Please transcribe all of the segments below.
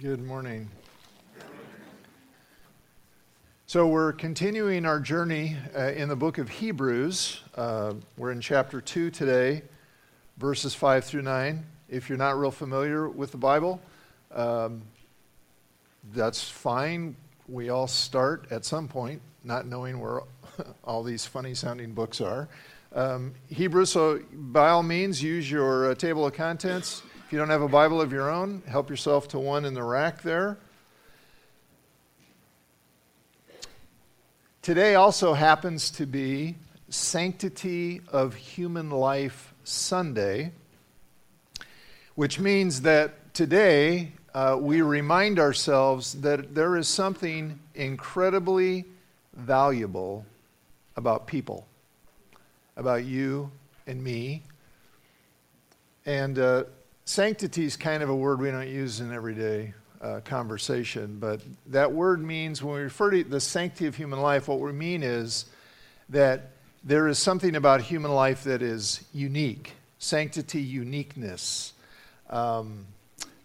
Good morning. So, we're continuing our journey uh, in the book of Hebrews. Uh, we're in chapter 2 today, verses 5 through 9. If you're not real familiar with the Bible, um, that's fine. We all start at some point not knowing where all these funny sounding books are. Um, Hebrews, so by all means, use your uh, table of contents. If you don't have a Bible of your own, help yourself to one in the rack there. Today also happens to be Sanctity of Human Life Sunday, which means that today uh, we remind ourselves that there is something incredibly valuable about people, about you and me. And uh, Sanctity is kind of a word we don't use in everyday uh, conversation, but that word means when we refer to the sanctity of human life, what we mean is that there is something about human life that is unique. Sanctity, uniqueness. Um,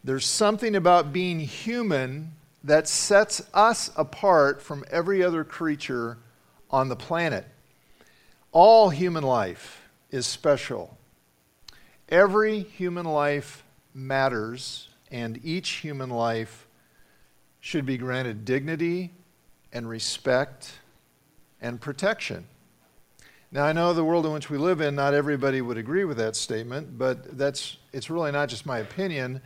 there's something about being human that sets us apart from every other creature on the planet. All human life is special. Every human life matters, and each human life should be granted dignity and respect and protection. Now, I know the world in which we live in, not everybody would agree with that statement, but that's, it's really not just my opinion.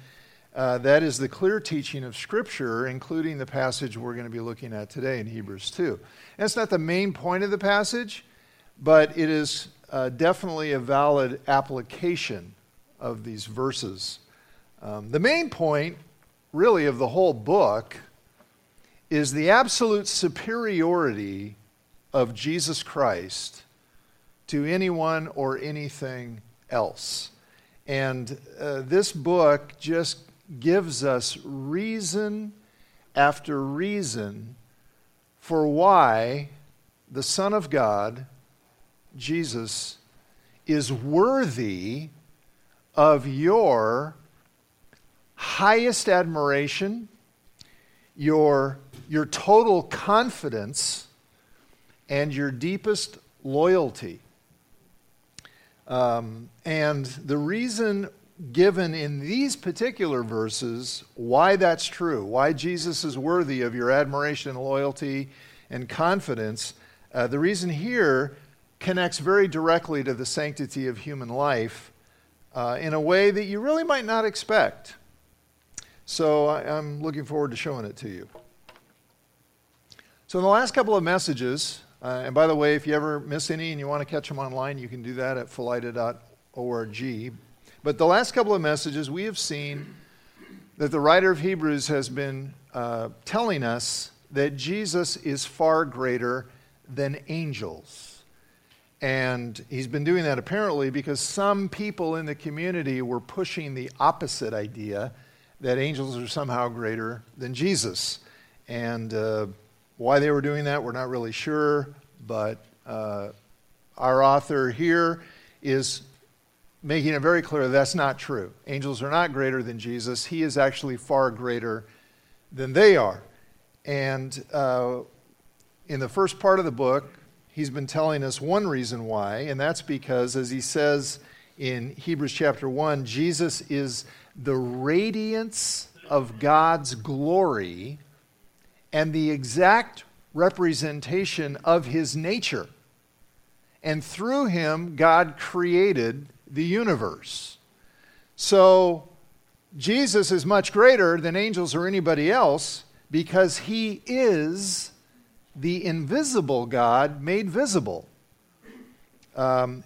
Uh, that is the clear teaching of Scripture, including the passage we're going to be looking at today in Hebrews 2. And it's not the main point of the passage, but it is uh, definitely a valid application of these verses. Um, the main point, really, of the whole book is the absolute superiority of Jesus Christ to anyone or anything else. And uh, this book just gives us reason after reason for why the Son of God, Jesus, is worthy of your highest admiration, your, your total confidence, and your deepest loyalty. Um, and the reason given in these particular verses why that's true, why Jesus is worthy of your admiration, loyalty, and confidence, uh, the reason here connects very directly to the sanctity of human life uh, in a way that you really might not expect. So I, I'm looking forward to showing it to you. So, in the last couple of messages, uh, and by the way, if you ever miss any and you want to catch them online, you can do that at philida.org. But the last couple of messages, we have seen that the writer of Hebrews has been uh, telling us that Jesus is far greater than angels. And he's been doing that apparently because some people in the community were pushing the opposite idea that angels are somehow greater than Jesus. And uh, why they were doing that, we're not really sure, but uh, our author here is making it very clear that that's not true. Angels are not greater than Jesus, he is actually far greater than they are. And uh, in the first part of the book, he's been telling us one reason why, and that's because, as he says in Hebrews chapter 1, Jesus is the radiance of God's glory and the exact representation of his nature. And through him, God created the universe. So, Jesus is much greater than angels or anybody else because he is the invisible God made visible. Um,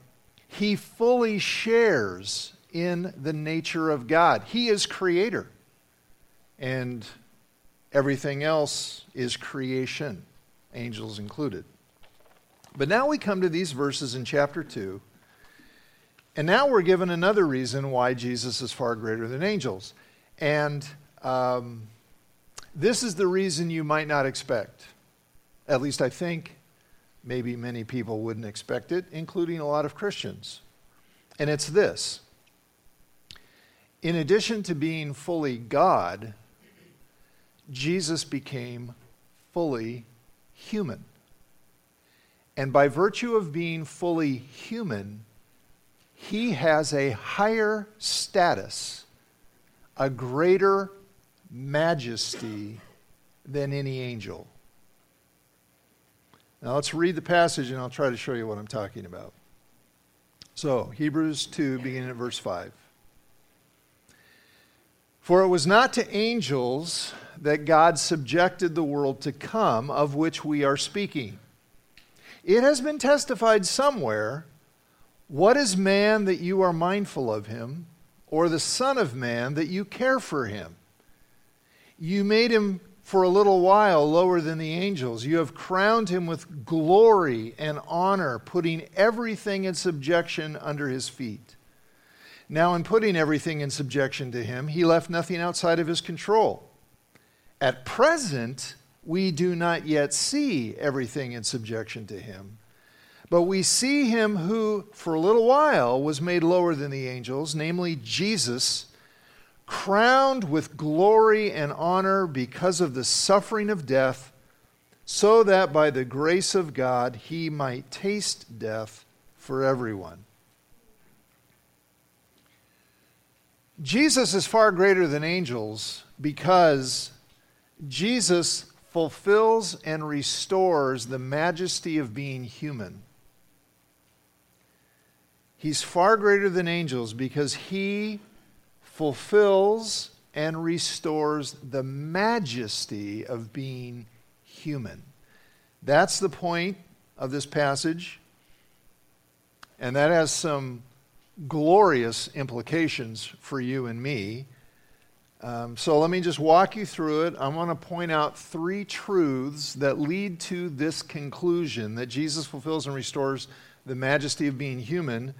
he fully shares in the nature of God. He is creator, and everything else is creation, angels included. But now we come to these verses in chapter 2, and now we're given another reason why Jesus is far greater than angels. And um, this is the reason you might not expect. At least I think maybe many people wouldn't expect it, including a lot of Christians. And it's this In addition to being fully God, Jesus became fully human. And by virtue of being fully human, he has a higher status, a greater majesty than any angel. Now let's read the passage and I'll try to show you what I'm talking about. So, Hebrews 2, beginning at verse 5. For it was not to angels that God subjected the world to come, of which we are speaking. It has been testified somewhere What is man that you are mindful of him, or the Son of Man that you care for him? You made him for a little while lower than the angels. You have crowned him with glory and honor, putting everything in subjection under his feet. Now, in putting everything in subjection to him, he left nothing outside of his control. At present, we do not yet see everything in subjection to him. But we see him who, for a little while, was made lower than the angels, namely Jesus, crowned with glory and honor because of the suffering of death, so that by the grace of God he might taste death for everyone. Jesus is far greater than angels because Jesus fulfills and restores the majesty of being human. He's far greater than angels because he fulfills and restores the majesty of being human. That's the point of this passage. And that has some glorious implications for you and me. Um, so let me just walk you through it. I want to point out three truths that lead to this conclusion that Jesus fulfills and restores the majesty of being human.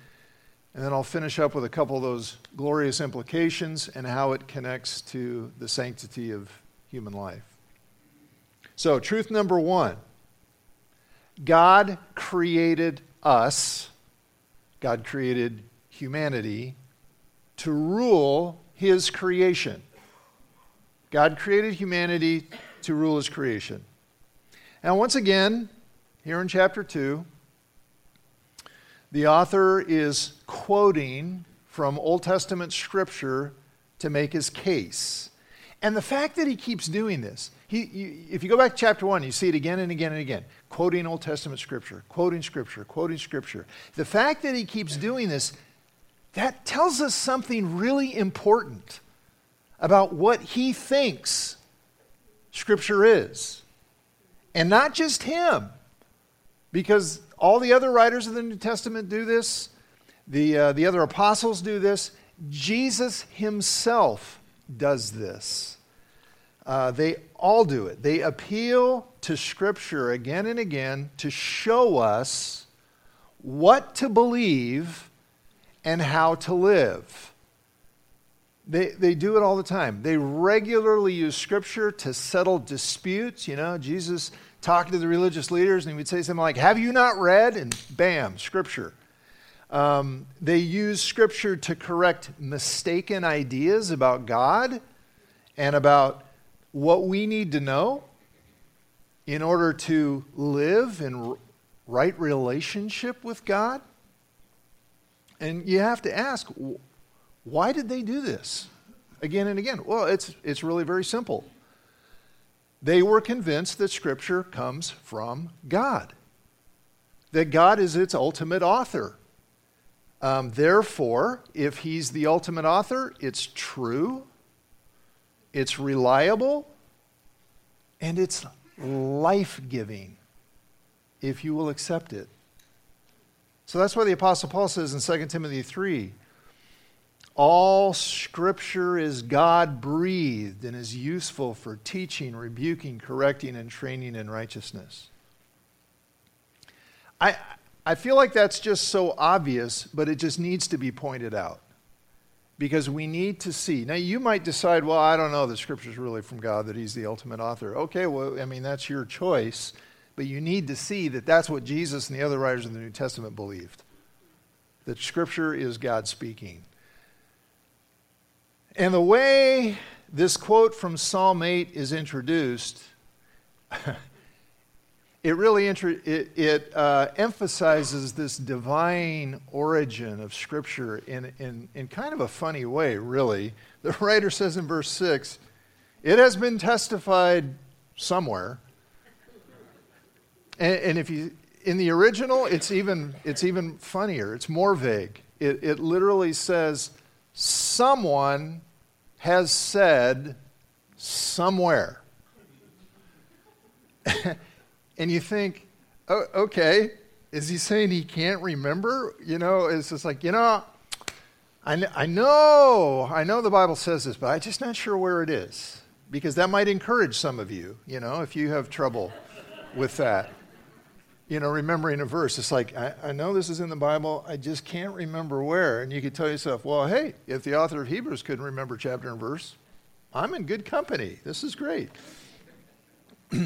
And then I'll finish up with a couple of those glorious implications and how it connects to the sanctity of human life. So, truth number one God created us, God created humanity to rule his creation. God created humanity to rule his creation. And once again, here in chapter 2, the author is quoting from Old Testament scripture to make his case. And the fact that he keeps doing this, he, you, if you go back to chapter 1, you see it again and again and again, quoting Old Testament scripture, quoting scripture, quoting scripture. The fact that he keeps doing this, that tells us something really important about what he thinks Scripture is. And not just him, because all the other writers of the New Testament do this, the, uh, the other apostles do this. Jesus himself does this. Uh, they all do it. They appeal to Scripture again and again to show us what to believe and how to live. They, they do it all the time. They regularly use scripture to settle disputes. You know, Jesus talking to the religious leaders, and he would say something like, Have you not read? And bam, scripture. Um, they use scripture to correct mistaken ideas about God and about what we need to know in order to live in right relationship with God. And you have to ask, why did they do this again and again? Well, it's, it's really very simple. They were convinced that Scripture comes from God, that God is its ultimate author. Um, therefore, if He's the ultimate author, it's true, it's reliable, and it's life giving if you will accept it. So that's why the Apostle Paul says in 2 Timothy 3 all scripture is God breathed and is useful for teaching, rebuking, correcting, and training in righteousness. I, I feel like that's just so obvious, but it just needs to be pointed out because we need to see. Now, you might decide, well, I don't know, the scripture is really from God, that He's the ultimate author. Okay, well, I mean, that's your choice, but you need to see that that's what Jesus and the other writers of the New Testament believed that scripture is God speaking. And the way this quote from Psalm 8 is introduced, it really it, it uh, emphasizes this divine origin of Scripture in, in, in kind of a funny way, really. The writer says in verse 6 it has been testified somewhere. And, and if you, in the original, it's even, it's even funnier, it's more vague. It, it literally says, someone has said somewhere. and you think, oh, okay, is he saying he can't remember? You know, it's just like, you know, I, I know, I know the Bible says this, but I'm just not sure where it is. Because that might encourage some of you, you know, if you have trouble with that you know, remembering a verse. It's like, I, I, know this is in the Bible, I just can't remember where. And you could tell yourself, well, hey, if the author of Hebrews couldn't remember chapter and verse, I'm in good company. This is great.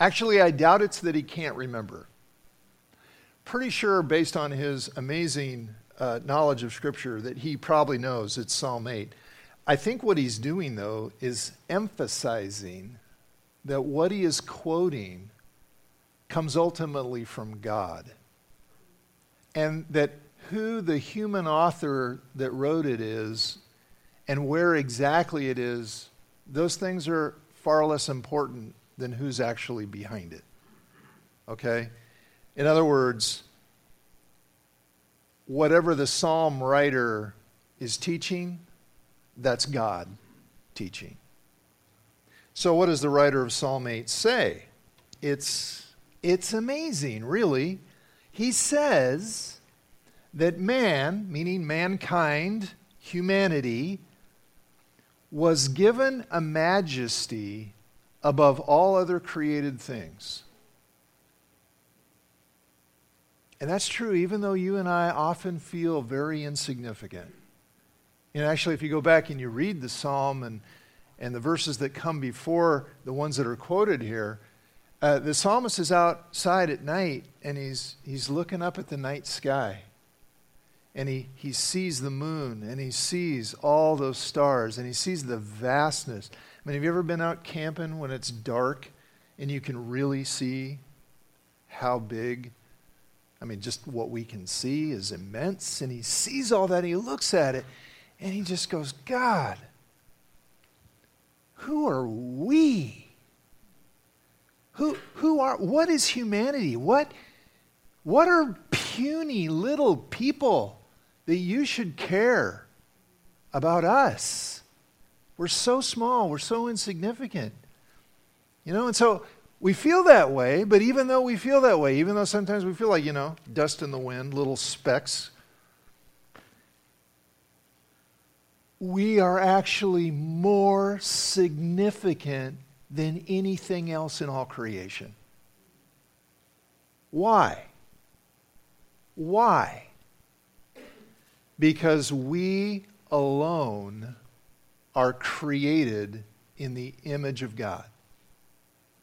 Actually, I doubt it's that he can't remember. Pretty sure, based on his amazing uh, knowledge of Scripture, that he probably knows it's Psalm 8. I think what he's doing, though, is emphasizing that what he is quoting comes ultimately from God. And that who the human author that wrote it is and where exactly it is, those things are far less important than who's actually behind it. Okay? In other words, whatever the psalm writer is teaching, that's God teaching. So, what does the writer of Psalm 8 say? It's it's amazing, really. He says that man, meaning mankind, humanity, was given a majesty above all other created things. And that's true, even though you and I often feel very insignificant. And actually, if you go back and you read the psalm and, and the verses that come before the ones that are quoted here, uh, the psalmist is outside at night and he's, he's looking up at the night sky. And he, he sees the moon and he sees all those stars and he sees the vastness. I mean, have you ever been out camping when it's dark and you can really see how big? I mean, just what we can see is immense. And he sees all that. and he looks at it and he just goes, God, who are we? Who, who are, what is humanity? What, what are puny little people that you should care about us? We're so small, we're so insignificant. You know, and so we feel that way, but even though we feel that way, even though sometimes we feel like, you know, dust in the wind, little specks, we are actually more significant than anything else in all creation. Why? Why? Because we alone are created in the image of God.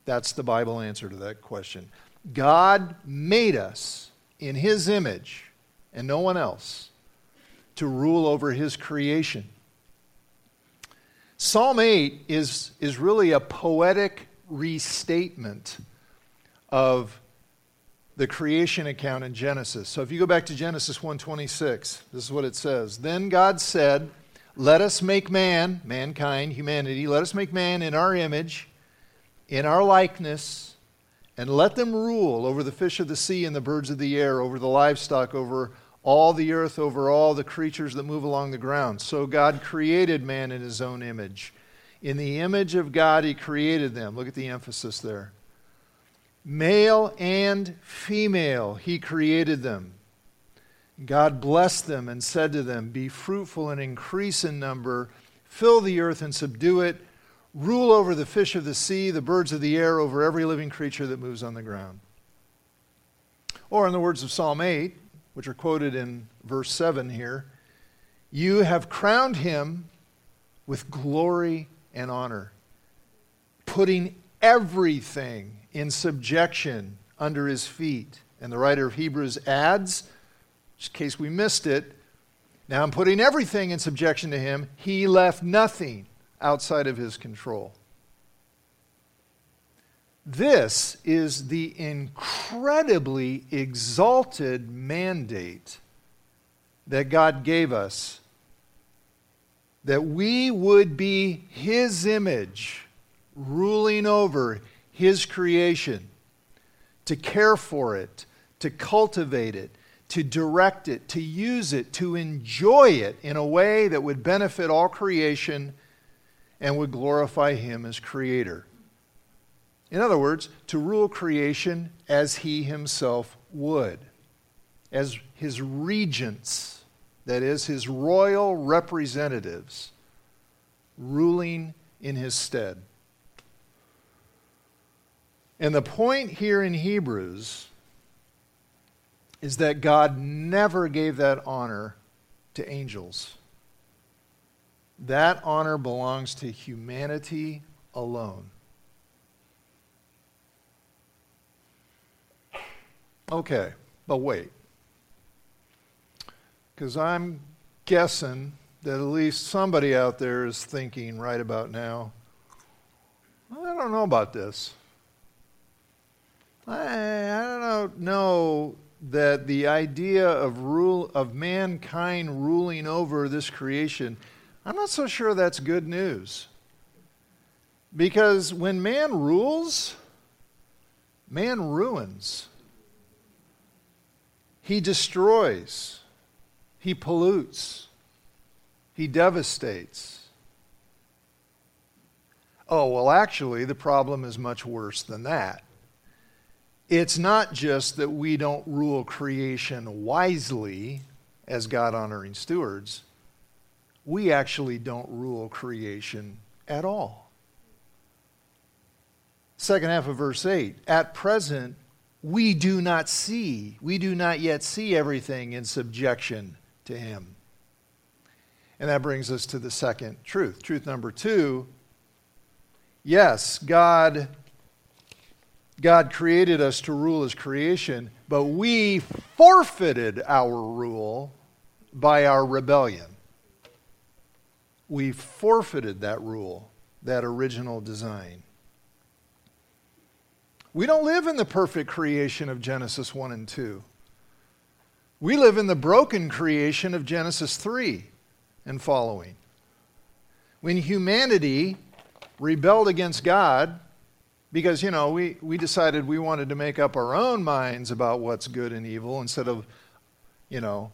That's the Bible answer to that question. God made us in His image and no one else to rule over His creation. Psalm 8 is, is really a poetic restatement of the creation account in Genesis. So if you go back to Genesis 1:26, this is what it says. Then God said, "Let us make man, mankind, humanity, let us make man in our image, in our likeness, and let them rule over the fish of the sea and the birds of the air, over the livestock, over all the earth over all the creatures that move along the ground. So God created man in his own image. In the image of God, he created them. Look at the emphasis there. Male and female, he created them. God blessed them and said to them, Be fruitful and increase in number, fill the earth and subdue it, rule over the fish of the sea, the birds of the air, over every living creature that moves on the ground. Or, in the words of Psalm 8, which are quoted in verse 7 here, you have crowned him with glory and honor, putting everything in subjection under his feet. And the writer of Hebrews adds, just in case we missed it, now I'm putting everything in subjection to him. He left nothing outside of his control. This is the incredibly exalted mandate that God gave us that we would be His image, ruling over His creation, to care for it, to cultivate it, to direct it, to use it, to enjoy it in a way that would benefit all creation and would glorify Him as Creator. In other words, to rule creation as He Himself would, as His regents, that is, His royal representatives, ruling in His stead. And the point here in Hebrews is that God never gave that honor to angels. That honor belongs to humanity alone. Okay, but wait. Because I'm guessing that at least somebody out there is thinking right about now, I don't know about this. I, I don't know that the idea of rule of mankind ruling over this creation, I'm not so sure that's good news. Because when man rules, man ruins. He destroys. He pollutes. He devastates. Oh, well, actually, the problem is much worse than that it's not just that we don't rule creation wisely as God honoring stewards, we actually don't rule creation at all. Second half of verse 8 At present, we do not see, we do not yet see everything in subjection to Him. And that brings us to the second truth. Truth number two yes, God God created us to rule his creation, but we forfeited our rule by our rebellion. We forfeited that rule, that original design. We don't live in the perfect creation of Genesis 1 and 2. We live in the broken creation of Genesis 3 and following. When humanity rebelled against God, because, you know, we, we decided we wanted to make up our own minds about what's good and evil instead of, you know,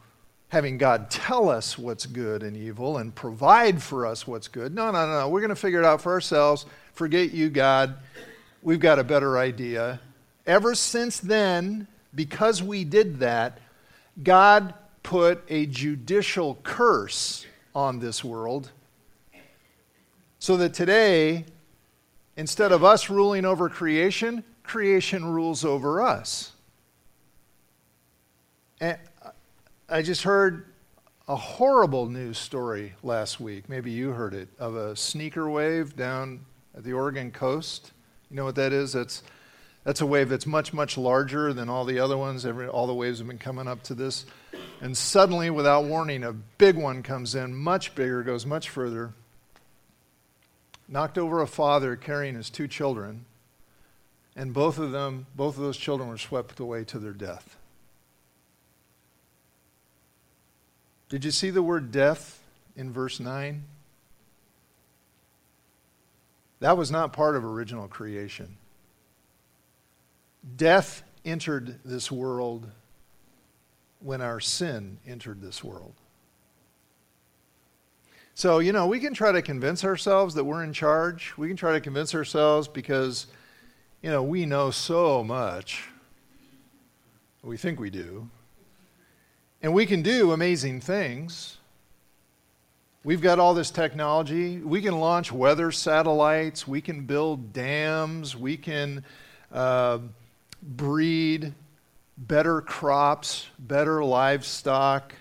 having God tell us what's good and evil and provide for us what's good. No, no, no. We're going to figure it out for ourselves. Forget you, God. We've got a better idea. Ever since then, because we did that, God put a judicial curse on this world so that today Instead of us ruling over creation, creation rules over us. And I just heard a horrible news story last week. Maybe you heard it of a sneaker wave down at the Oregon coast. You know what that is? That's that's a wave that's much much larger than all the other ones. Every, all the waves have been coming up to this, and suddenly, without warning, a big one comes in, much bigger, goes much further, knocked over a father carrying his two children, and both of them, both of those children were swept away to their death. Did you see the word death in verse 9? That was not part of original creation. Death entered this world when our sin entered this world. So, you know, we can try to convince ourselves that we're in charge. We can try to convince ourselves because, you know, we know so much. We think we do. And we can do amazing things. We've got all this technology. We can launch weather satellites. We can build dams. We can uh, breed better crops, better livestock.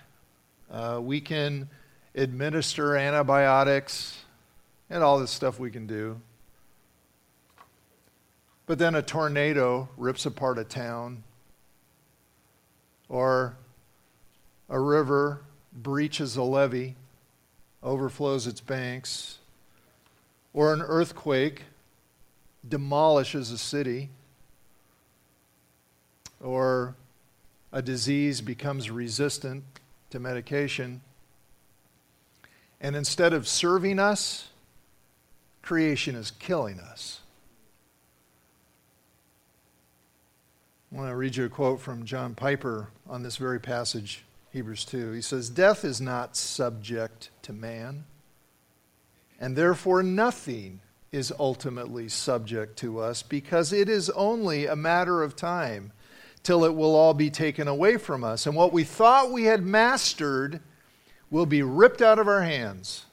Uh, we can administer antibiotics, and all this stuff we can do. But then a tornado rips apart a town, or a river breaches a levee, overflows its banks, or an earthquake demolishes a city, or a disease becomes resistant to medication. And instead of serving us, creation is killing us. I want to read you a quote from John Piper on this very passage, Hebrews 2. He says, Death is not subject to man, and therefore nothing is ultimately subject to us because it is only a matter of time till it will all be taken away from us. And what we thought we had mastered will be ripped out of our hands.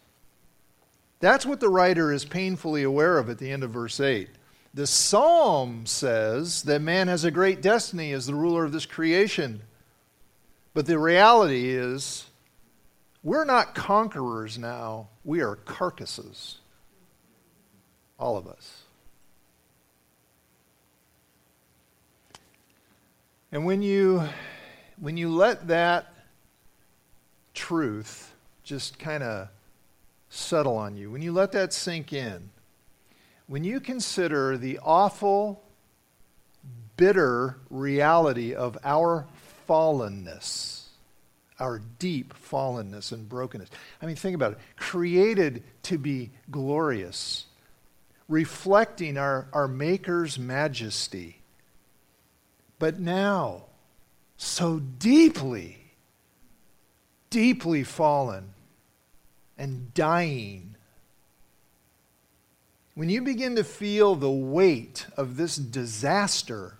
That's what the writer is painfully aware of at the end of verse 8. The psalm says that man has a great destiny as the ruler of this creation. But the reality is, we're not conquerors now, we are carcasses. All of us. And when you, when you let that truth just kind of settle on you, when you let that sink in, when you consider the awful, bitter reality of our fallenness, our deep fallenness and brokenness. I mean, think about it. Created to be glorious, reflecting our, our Maker's majesty but now, so deeply, deeply fallen and dying. When you begin to feel the weight of this disaster,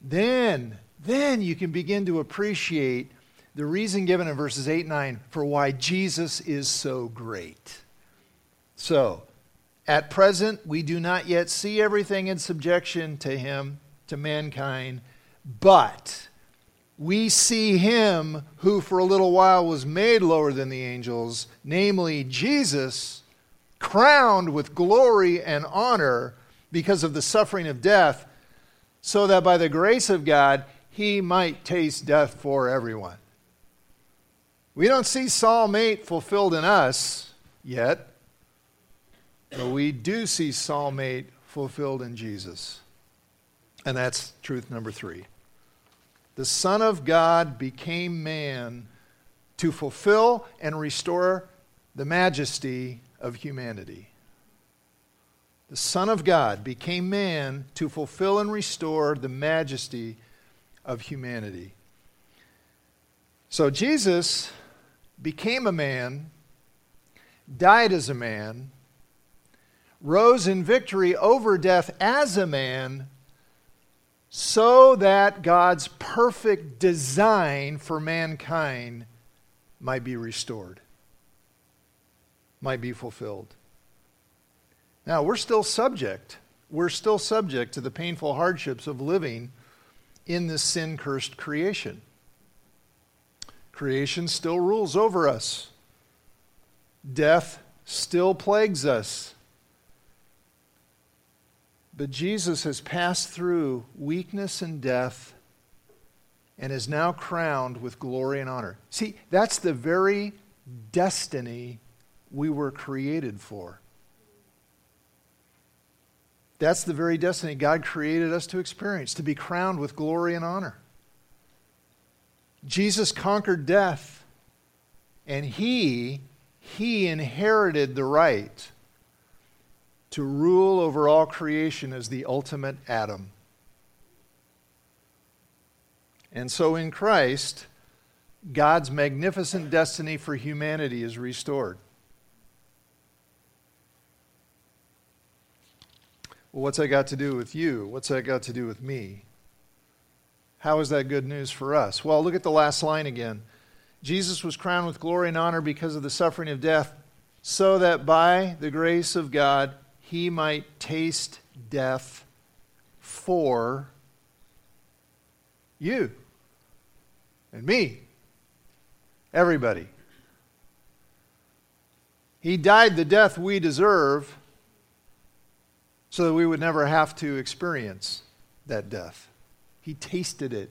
then, then you can begin to appreciate the reason given in verses 8 and 9 for why Jesus is so great. So, at present, we do not yet see everything in subjection to him to mankind, but we see him who for a little while was made lower than the angels, namely Jesus, crowned with glory and honor because of the suffering of death, so that by the grace of God he might taste death for everyone. We don't see Psalm 8 fulfilled in us yet, but we do see Psalm 8 fulfilled in Jesus. And that's truth number three. The Son of God became man to fulfill and restore the majesty of humanity. The Son of God became man to fulfill and restore the majesty of humanity. So Jesus became a man, died as a man, rose in victory over death as a man so that God's perfect design for mankind might be restored, might be fulfilled. Now, we're still subject. We're still subject to the painful hardships of living in this sin cursed creation. Creation still rules over us. Death still plagues us. But Jesus has passed through weakness and death and is now crowned with glory and honor. See, that's the very destiny we were created for. That's the very destiny God created us to experience, to be crowned with glory and honor. Jesus conquered death, and he, he inherited the right to rule over all creation as the ultimate Adam. And so in Christ, God's magnificent destiny for humanity is restored. Well, what's that got to do with you? What's that got to do with me? How is that good news for us? Well, look at the last line again. Jesus was crowned with glory and honor because of the suffering of death, so that by the grace of God, he might taste death for you and me, everybody. He died the death we deserve so that we would never have to experience that death. He tasted it.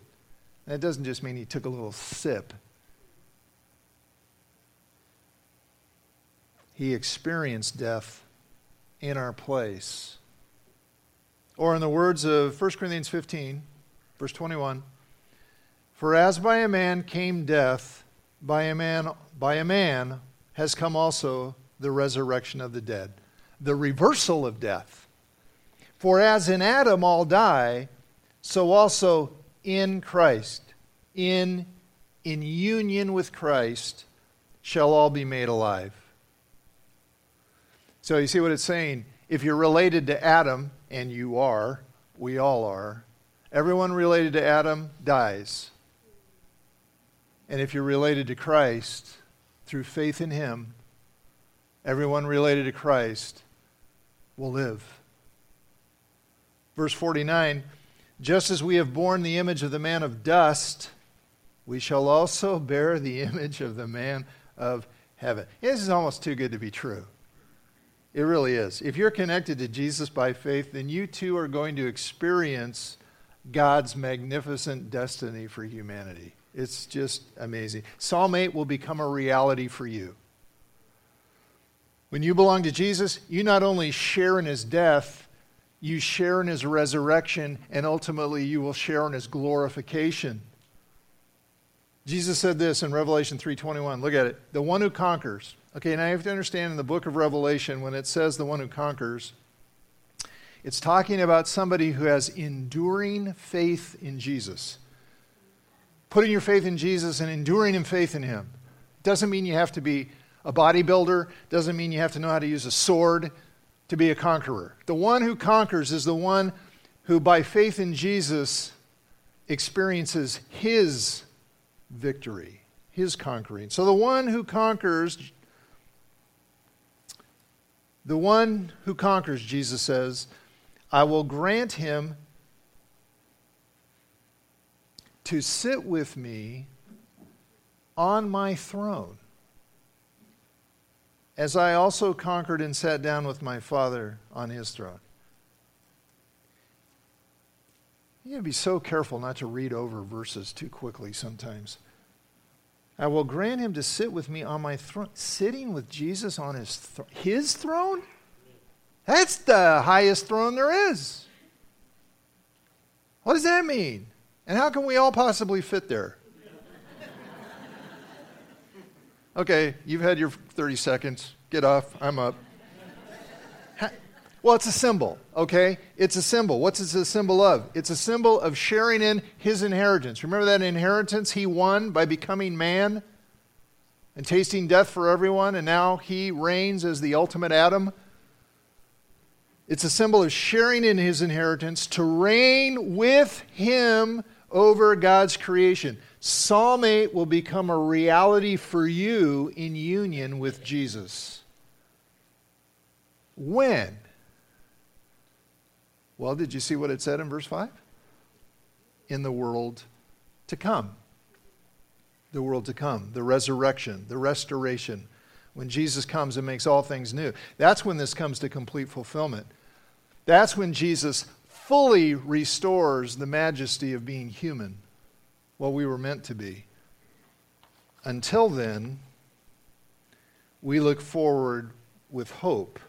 That doesn't just mean he took a little sip. he experienced death in our place. Or, in the words of 1 Corinthians 15, verse 21, For as by a man came death, by a man, by a man has come also the resurrection of the dead, the reversal of death. For as in Adam all die, so also in Christ, in, in union with Christ, shall all be made alive. So you see what it's saying? If you're related to Adam, and you are, we all are, everyone related to Adam dies. And if you're related to Christ through faith in Him, everyone related to Christ will live. Verse 49 Just as we have borne the image of the man of dust, we shall also bear the image of the man of heaven. This is almost too good to be true. It really is. If you're connected to Jesus by faith, then you too are going to experience God's magnificent destiny for humanity. It's just amazing. Psalm 8 will become a reality for you. When you belong to Jesus, you not only share in his death, you share in his resurrection, and ultimately you will share in his glorification. Jesus said this in Revelation 3:21. Look at it. The one who conquers Okay, now you have to understand in the book of Revelation, when it says the one who conquers, it's talking about somebody who has enduring faith in Jesus. Putting your faith in Jesus and enduring in faith in Him. Doesn't mean you have to be a bodybuilder, doesn't mean you have to know how to use a sword to be a conqueror. The one who conquers is the one who, by faith in Jesus, experiences His victory, His conquering. So the one who conquers the one who conquers, Jesus says, I will grant him to sit with me on my throne, as I also conquered and sat down with my Father on his throne. You got to be so careful not to read over verses too quickly sometimes. I will grant him to sit with me on my throne. Sitting with Jesus on his, th- his throne? That's the highest throne there is. What does that mean? And how can we all possibly fit there? Okay, you've had your 30 seconds. Get off. I'm up. Well, it's a symbol, okay? It's a symbol. What's it a symbol of? It's a symbol of sharing in his inheritance. Remember that inheritance he won by becoming man and tasting death for everyone, and now he reigns as the ultimate Adam? It's a symbol of sharing in his inheritance to reign with him over God's creation. Psalm 8 will become a reality for you in union with Jesus. When? Well, did you see what it said in verse 5? In the world to come. The world to come, the resurrection, the restoration. When Jesus comes and makes all things new. That's when this comes to complete fulfillment. That's when Jesus fully restores the majesty of being human, what we were meant to be. Until then, we look forward with hope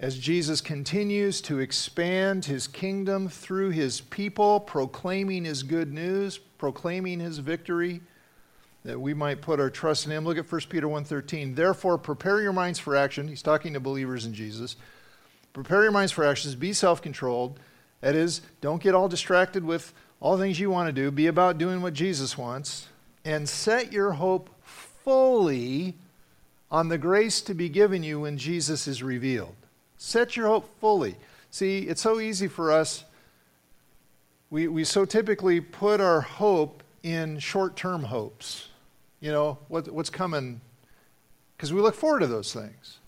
as Jesus continues to expand his kingdom through his people, proclaiming his good news, proclaiming his victory, that we might put our trust in him. Look at 1 Peter 1:13. Therefore, prepare your minds for action. He's talking to believers in Jesus. Prepare your minds for actions. Be self-controlled. That is, don't get all distracted with all the things you want to do. Be about doing what Jesus wants. And set your hope fully on the grace to be given you when Jesus is revealed. Set your hope fully. See, it's so easy for us. We, we so typically put our hope in short term hopes. You know, what, what's coming, because we look forward to those things.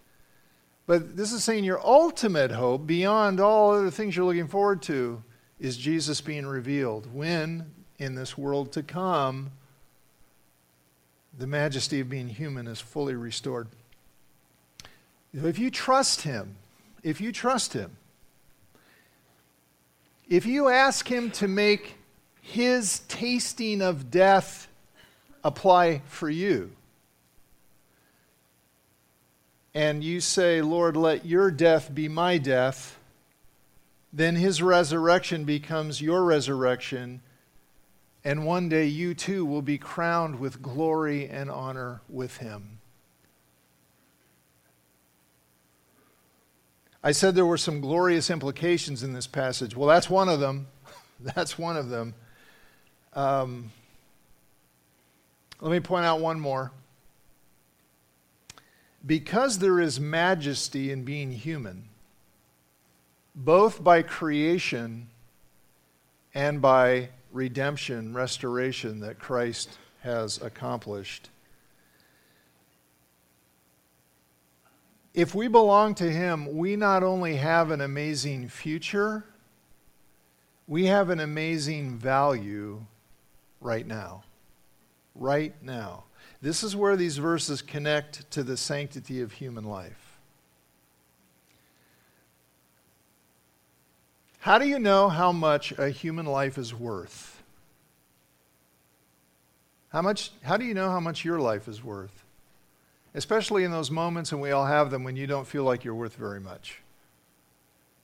But this is saying your ultimate hope, beyond all other things you're looking forward to, is Jesus being revealed when, in this world to come, the majesty of being human is fully restored. If you trust Him, if you trust Him, if you ask Him to make His tasting of death apply for you, and you say, Lord, let your death be my death, then his resurrection becomes your resurrection, and one day you too will be crowned with glory and honor with him. I said there were some glorious implications in this passage. Well, that's one of them. that's one of them. Um, let me point out one more. Because there is majesty in being human, both by creation and by redemption, restoration that Christ has accomplished. If we belong to Him, we not only have an amazing future, we have an amazing value right now. Right now. This is where these verses connect to the sanctity of human life. How do you know how much a human life is worth? How much how do you know how much your life is worth? Especially in those moments and we all have them when you don't feel like you're worth very much.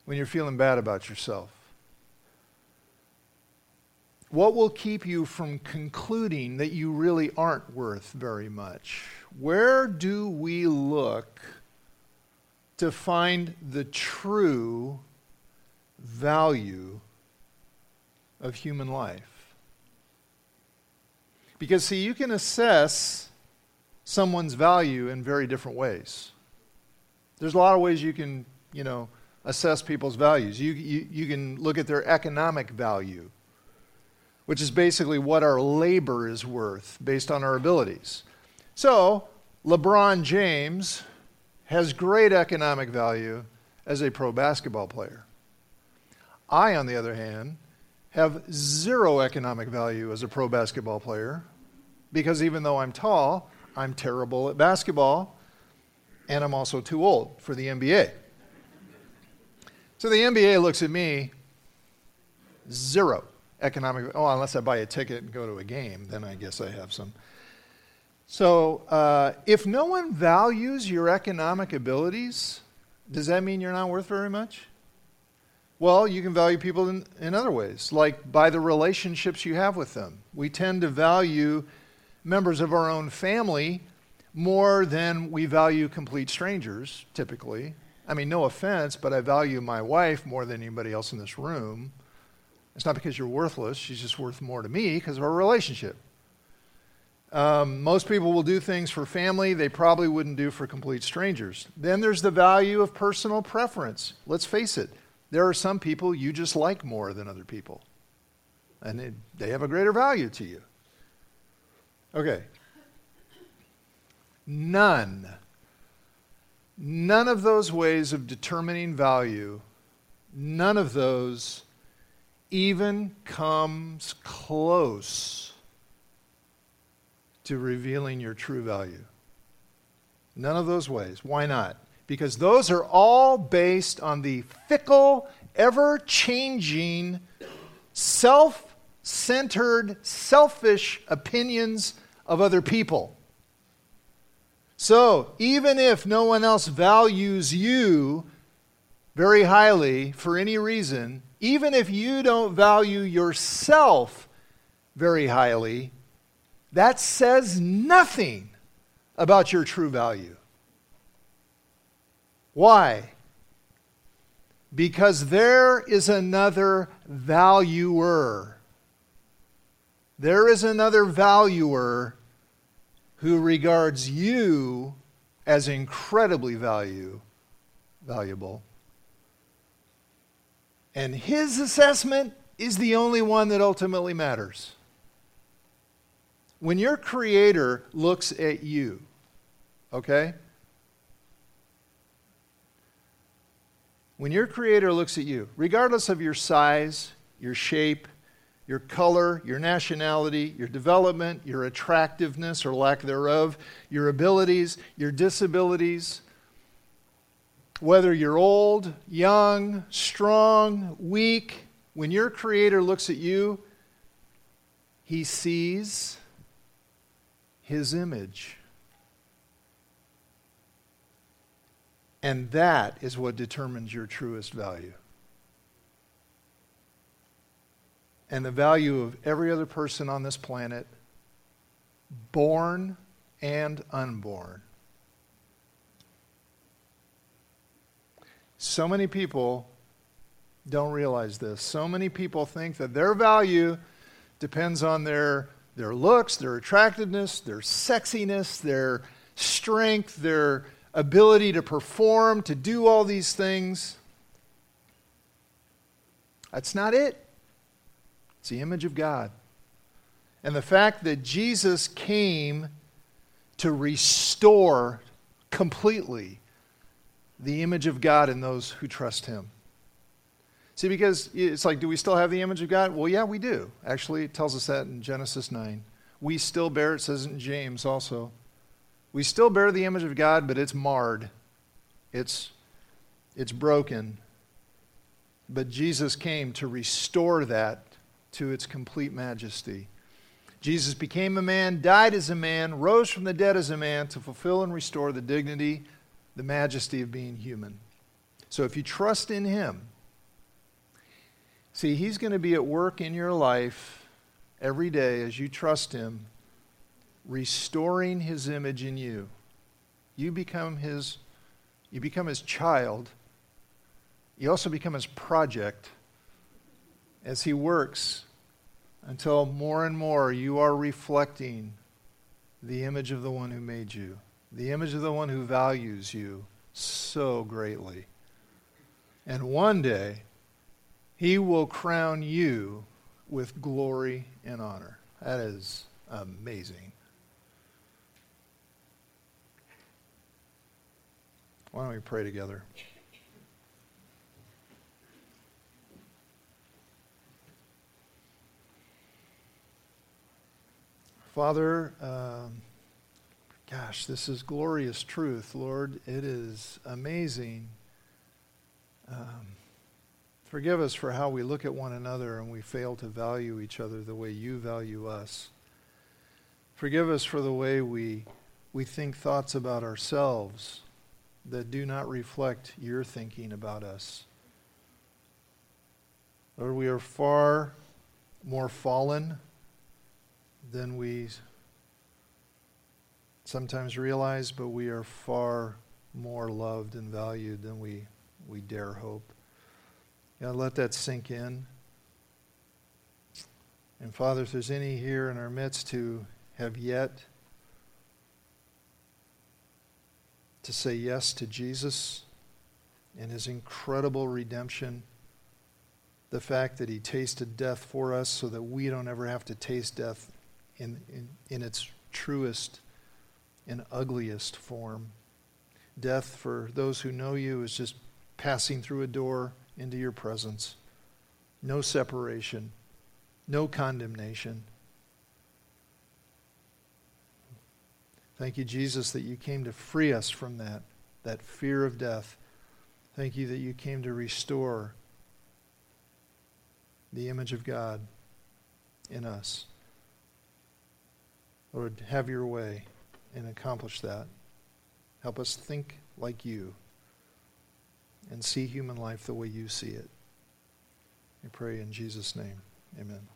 When you're feeling bad about yourself. What will keep you from concluding that you really aren't worth very much? Where do we look to find the true value of human life? Because, see, you can assess someone's value in very different ways. There's a lot of ways you can, you know, assess people's values. You, you, you can look at their economic value which is basically what our labor is worth based on our abilities. So, LeBron James has great economic value as a pro basketball player. I, on the other hand, have zero economic value as a pro basketball player because even though I'm tall, I'm terrible at basketball and I'm also too old for the NBA. So the NBA looks at me, zero economic. Oh, unless I buy a ticket and go to a game, then I guess I have some. So, uh, if no one values your economic abilities, does that mean you're not worth very much? Well, you can value people in, in other ways, like by the relationships you have with them. We tend to value members of our own family more than we value complete strangers, typically. I mean, no offense, but I value my wife more than anybody else in this room. It's not because you're worthless, she's just worth more to me because of our relationship. Um, most people will do things for family they probably wouldn't do for complete strangers. Then there's the value of personal preference. Let's face it, there are some people you just like more than other people, and it, they have a greater value to you. Okay. None, none of those ways of determining value, none of those even comes close to revealing your true value. None of those ways. Why not? Because those are all based on the fickle, ever changing, self centered, selfish opinions of other people. So, even if no one else values you very highly for any reason, even if you don't value yourself very highly, that says nothing about your true value. Why? Because there is another valuer. There is another valuer who regards you as incredibly value, valuable. And his assessment is the only one that ultimately matters. When your creator looks at you, okay? When your creator looks at you, regardless of your size, your shape, your color, your nationality, your development, your attractiveness or lack thereof, your abilities, your disabilities, whether you're old, young, strong, weak, when your Creator looks at you, He sees His image. And that is what determines your truest value. And the value of every other person on this planet, born and unborn. So many people don't realize this. So many people think that their value depends on their, their looks, their attractiveness, their sexiness, their strength, their ability to perform, to do all these things. That's not it. It's the image of God. And the fact that Jesus came to restore completely the image of God in those who trust Him. See, because it's like, do we still have the image of God? Well, yeah, we do. Actually, it tells us that in Genesis 9. We still bear, it says in James also. We still bear the image of God, but it's marred. It's, it's broken. But Jesus came to restore that to its complete majesty. Jesus became a man, died as a man, rose from the dead as a man to fulfill and restore the dignity, the majesty of being human. So if you trust in him, see, he's going to be at work in your life every day as you trust him, restoring his image in you. You become his you become his child. You also become his project as he works until more and more you are reflecting the image of the one who made you, the image of the one who values you so greatly. And one day, he will crown you with glory and honor. That is amazing. Why don't we pray together? Father, um, gosh, this is glorious truth, Lord. It is amazing. Um, forgive us for how we look at one another and we fail to value each other the way you value us. Forgive us for the way we, we think thoughts about ourselves that do not reflect your thinking about us. Lord, we are far more fallen than we sometimes realize, but we are far more loved and valued than we, we dare hope. God, let that sink in. And Father, if there's any here in our midst who have yet to say yes to Jesus and his incredible redemption, the fact that he tasted death for us so that we don't ever have to taste death in, in, in its truest and ugliest form. Death, for those who know you, is just passing through a door into your presence. No separation, no condemnation. Thank you, Jesus, that you came to free us from that, that fear of death. Thank you that you came to restore the image of God in us. Lord, have your way and accomplish that. Help us think like you and see human life the way you see it. I pray in Jesus' name. Amen.